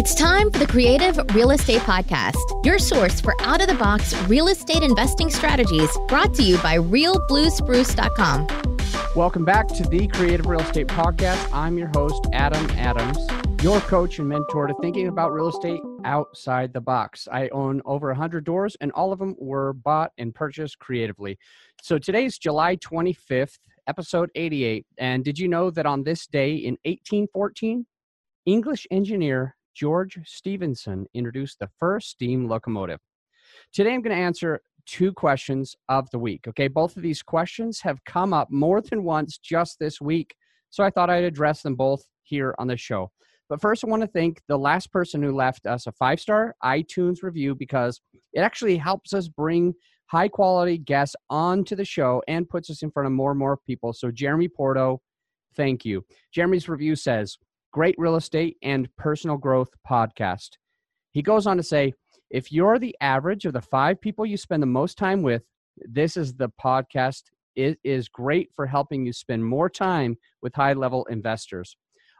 It's time for the Creative Real Estate Podcast, your source for out of the box real estate investing strategies brought to you by realbluespruce.com. Welcome back to the Creative Real Estate Podcast. I'm your host, Adam Adams, your coach and mentor to thinking about real estate outside the box. I own over 100 doors, and all of them were bought and purchased creatively. So today's July 25th, episode 88. And did you know that on this day in 1814, English engineer George Stephenson introduced the first steam locomotive. Today, I'm going to answer two questions of the week. Okay, both of these questions have come up more than once just this week, so I thought I'd address them both here on the show. But first, I want to thank the last person who left us a five star iTunes review because it actually helps us bring high quality guests onto the show and puts us in front of more and more people. So, Jeremy Porto, thank you. Jeremy's review says, Great Real Estate and Personal Growth podcast. He goes on to say, if you're the average of the five people you spend the most time with, this is the podcast. It is great for helping you spend more time with high level investors.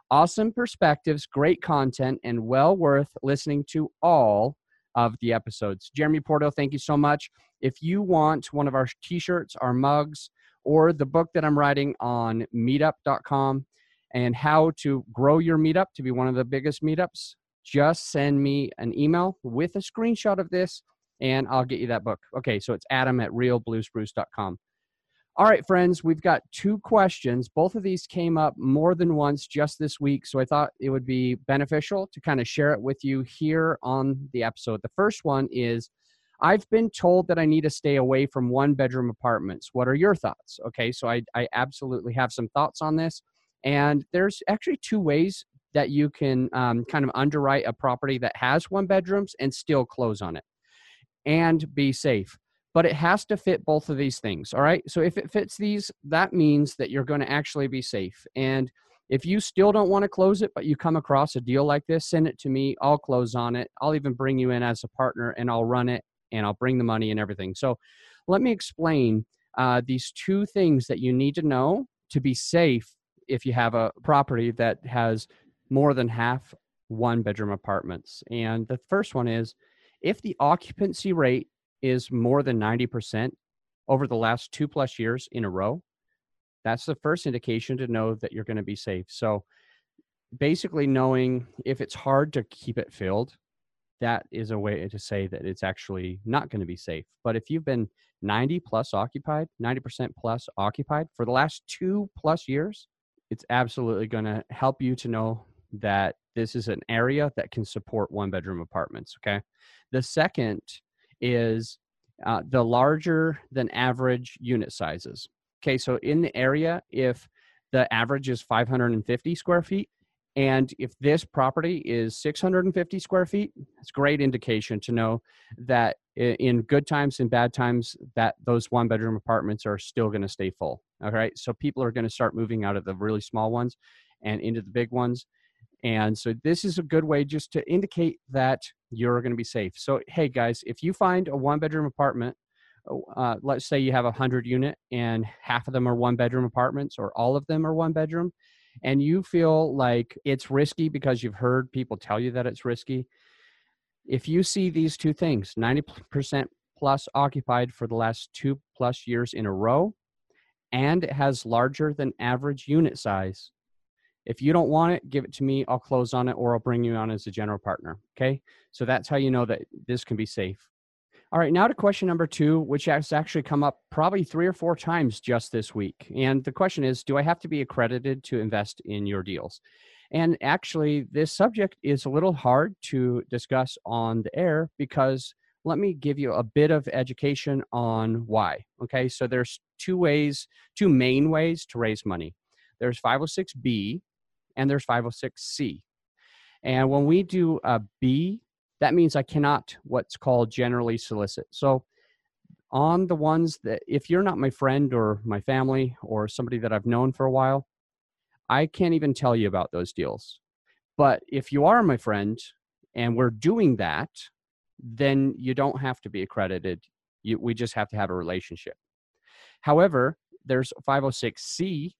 Awesome perspectives, great content, and well worth listening to all of the episodes. Jeremy Porto, thank you so much. If you want one of our t shirts, our mugs, or the book that I'm writing on meetup.com, and how to grow your meetup to be one of the biggest meetups, just send me an email with a screenshot of this and I'll get you that book. Okay, so it's adam at realbluespruce.com. All right, friends, we've got two questions. Both of these came up more than once just this week, so I thought it would be beneficial to kind of share it with you here on the episode. The first one is I've been told that I need to stay away from one bedroom apartments. What are your thoughts? Okay, so I, I absolutely have some thoughts on this. And there's actually two ways that you can um, kind of underwrite a property that has one bedrooms and still close on it and be safe. But it has to fit both of these things. All right. So if it fits these, that means that you're going to actually be safe. And if you still don't want to close it, but you come across a deal like this, send it to me. I'll close on it. I'll even bring you in as a partner and I'll run it and I'll bring the money and everything. So let me explain uh, these two things that you need to know to be safe if you have a property that has more than half one bedroom apartments. And the first one is if the occupancy rate is more than 90% over the last two plus years in a row, that's the first indication to know that you're going to be safe. So basically, knowing if it's hard to keep it filled, that is a way to say that it's actually not going to be safe. But if you've been 90 plus occupied, 90% plus occupied for the last two plus years, it's absolutely going to help you to know that this is an area that can support one bedroom apartments. Okay. The second is uh, the larger than average unit sizes. Okay. So in the area, if the average is 550 square feet, and if this property is 650 square feet, it's great indication to know that in good times and bad times that those one bedroom apartments are still going to stay full. All right. So people are going to start moving out of the really small ones and into the big ones. And so this is a good way just to indicate that you're going to be safe. So, hey guys, if you find a one bedroom apartment, oh, uh, let's say you have a hundred unit and half of them are one bedroom apartments or all of them are one bedroom and you feel like it's risky because you've heard people tell you that it's risky, if you see these two things 90% plus occupied for the last two plus years in a row, and it has larger than average unit size, if you don't want it, give it to me. I'll close on it or I'll bring you on as a general partner. Okay. So that's how you know that this can be safe. All right, now to question number two, which has actually come up probably three or four times just this week. And the question is Do I have to be accredited to invest in your deals? And actually, this subject is a little hard to discuss on the air because let me give you a bit of education on why. Okay, so there's two ways, two main ways to raise money there's 506B and there's 506C. And when we do a B that means I cannot what's called generally solicit. So on the ones that if you're not my friend or my family or somebody that I've known for a while, I can't even tell you about those deals. But if you are my friend and we're doing that, then you don't have to be accredited. You, we just have to have a relationship. However, there's 506C,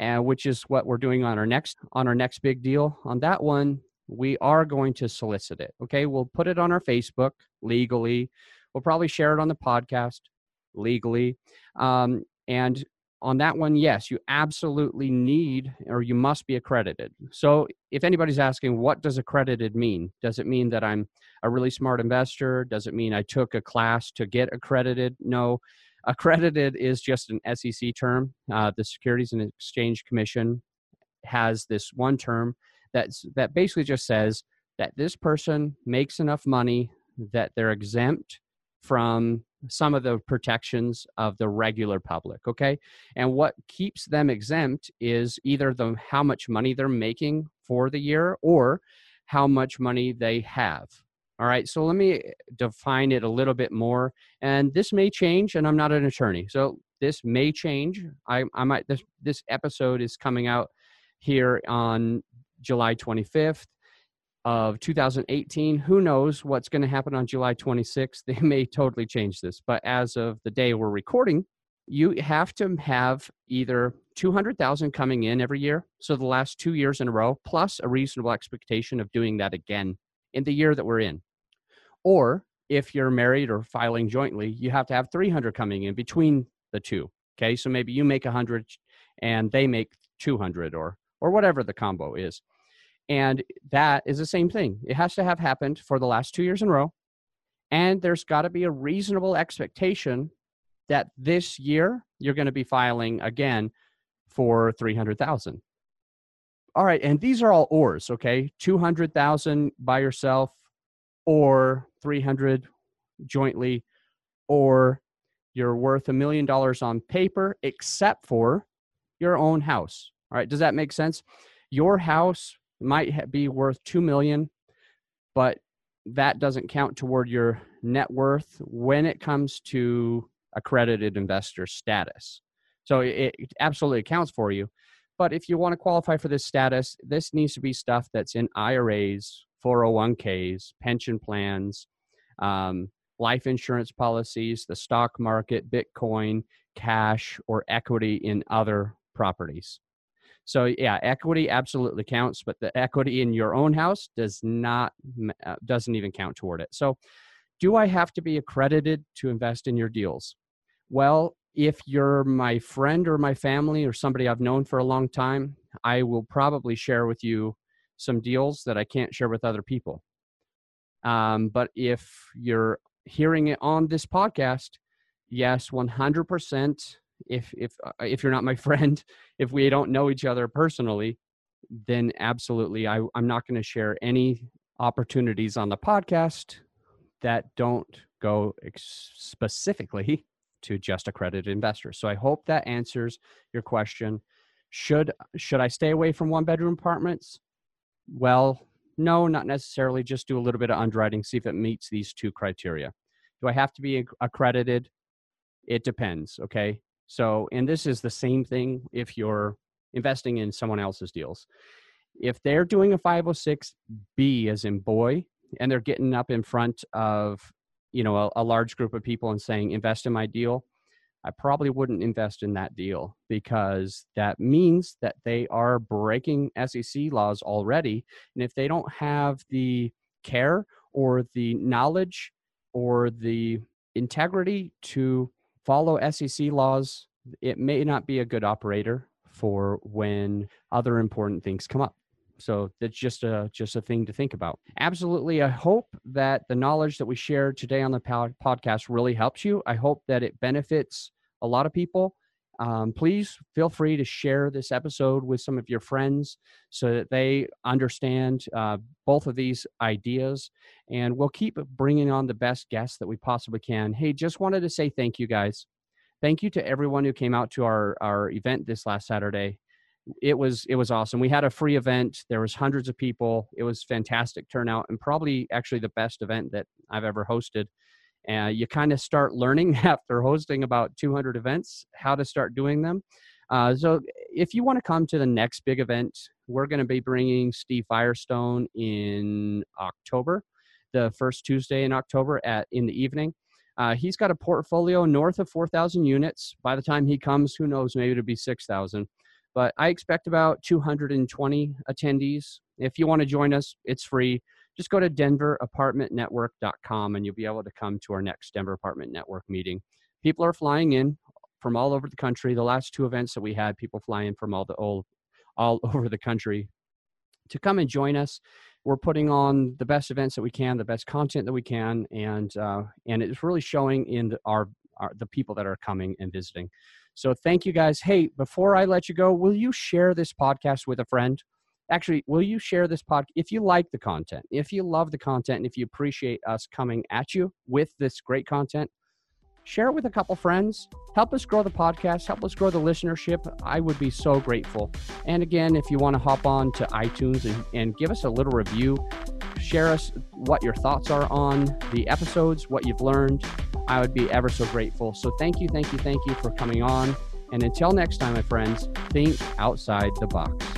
uh, which is what we're doing on our next on our next big deal. On that one, we are going to solicit it. Okay. We'll put it on our Facebook legally. We'll probably share it on the podcast legally. Um, and on that one, yes, you absolutely need or you must be accredited. So if anybody's asking, what does accredited mean? Does it mean that I'm a really smart investor? Does it mean I took a class to get accredited? No. Accredited is just an SEC term. Uh, the Securities and Exchange Commission has this one term that's that basically just says that this person makes enough money that they're exempt from some of the protections of the regular public okay? And what keeps them exempt is either the how much money they're making for the year or how much money they have all right? So let me eh, define it a little bit more and this may change and i'm not an attorney so this may change. I, I might this this episode is coming out here on july 25th of 2018. Who knows what's going to happen on July 26th? They may totally change this. But as of the day we're recording, you have to have either 200,000 coming in every year, so the last 2 years in a row, plus a reasonable expectation of doing that again in the year that we're in. Or if you're married or filing jointly, you have to have 300 coming in between the two. Okay? So maybe you make 100 and they make 200 or or whatever the combo is. And that is the same thing. It has to have happened for the last two years in a row. And there's got to be a reasonable expectation that this year you're going to be filing again for 300,000. All right, and these are all ors, okay? 200,000 by yourself or 300 jointly or you're worth a million dollars on paper except for your own house. All right, does that make sense? Your house might be worth 2 million but that doesn't count toward your net worth when it comes to accredited investor status so it, absolutely accounts for you but if you want to qualify for this status this needs to be stuff that's in iras 401ks pension plans um, life insurance policies the stock market bitcoin cash or equity in other properties so yeah, equity absolutely counts, but the equity in your own house does not uh, doesn't even count toward it. So do I have to be accredited to invest in your deals? Well, if you're my friend or my family or somebody I've known for a long time, I will probably share with you some deals that I can't share with other people. Um, but if you're hearing it on this podcast, yes, 100% if if uh, if you're not my friend if we don't know each other personally then absolutely I, i'm not going to share any opportunities on the podcast that don't go ex- specifically to just accredited investors. So i hope that answers your question. Should should i stay away from one bedroom apartments? Well no not necessarily just do a little bit of underwriting see if it meets these two criteria. Do i have to be accredited? It depends okay so, and this is the same thing if you're investing in someone else's deals. If they're doing a 506B as in boy, and they're getting up in front of, you know, a, a large group of people and saying, invest in my deal, I probably wouldn't invest in that deal because that means that they are breaking SEC laws already. And if they don't have the care or the knowledge or the integrity to follow SEC laws, it may not be a good operator for when other important things come up. So that's just a just a thing to think about. Absolutely, I hope that the knowledge that we shared today on the podcast really helps you. I hope that it benefits a lot of people. Um, please feel free to share this episode with some of your friends so that they understand uh, both of these ideas. And we'll keep bringing on the best guests that we possibly can. Hey, just wanted to say thank you guys. Thank you to everyone who came out to our, our event this last Saturday. It was it was awesome. We had a free event. There was hundreds of people. It was fantastic turnout and probably actually the best event that I've ever hosted and uh, you kind of start learning after hosting about 200 events how to start doing them. Uh, so if you want to come to the next big event, we're going to be bringing Steve Firestone in October, the first Tuesday in October at in the evening. Uh, he's got a portfolio north of 4,000 units. By the time he comes, who knows, maybe it'll be 6,000. But I expect about 220 attendees. If you want to join us, it's free. Just go to denverapartmentnetwork.com and you'll be able to come to our next Denver Apartment Network meeting. People are flying in from all over the country. The last two events that we had, people flying from all the all, all over the country to come and join us. We're putting on the best events that we can, the best content that we can, and uh, and it's really showing in the, our, our the people that are coming and visiting. So thank you guys. Hey, before I let you go, will you share this podcast with a friend? Actually, will you share this podcast if you like the content, if you love the content, and if you appreciate us coming at you with this great content? Share it with a couple friends. Help us grow the podcast. Help us grow the listenership. I would be so grateful. And again, if you want to hop on to iTunes and, and give us a little review, share us what your thoughts are on the episodes, what you've learned. I would be ever so grateful. So thank you, thank you, thank you for coming on. And until next time, my friends, think outside the box.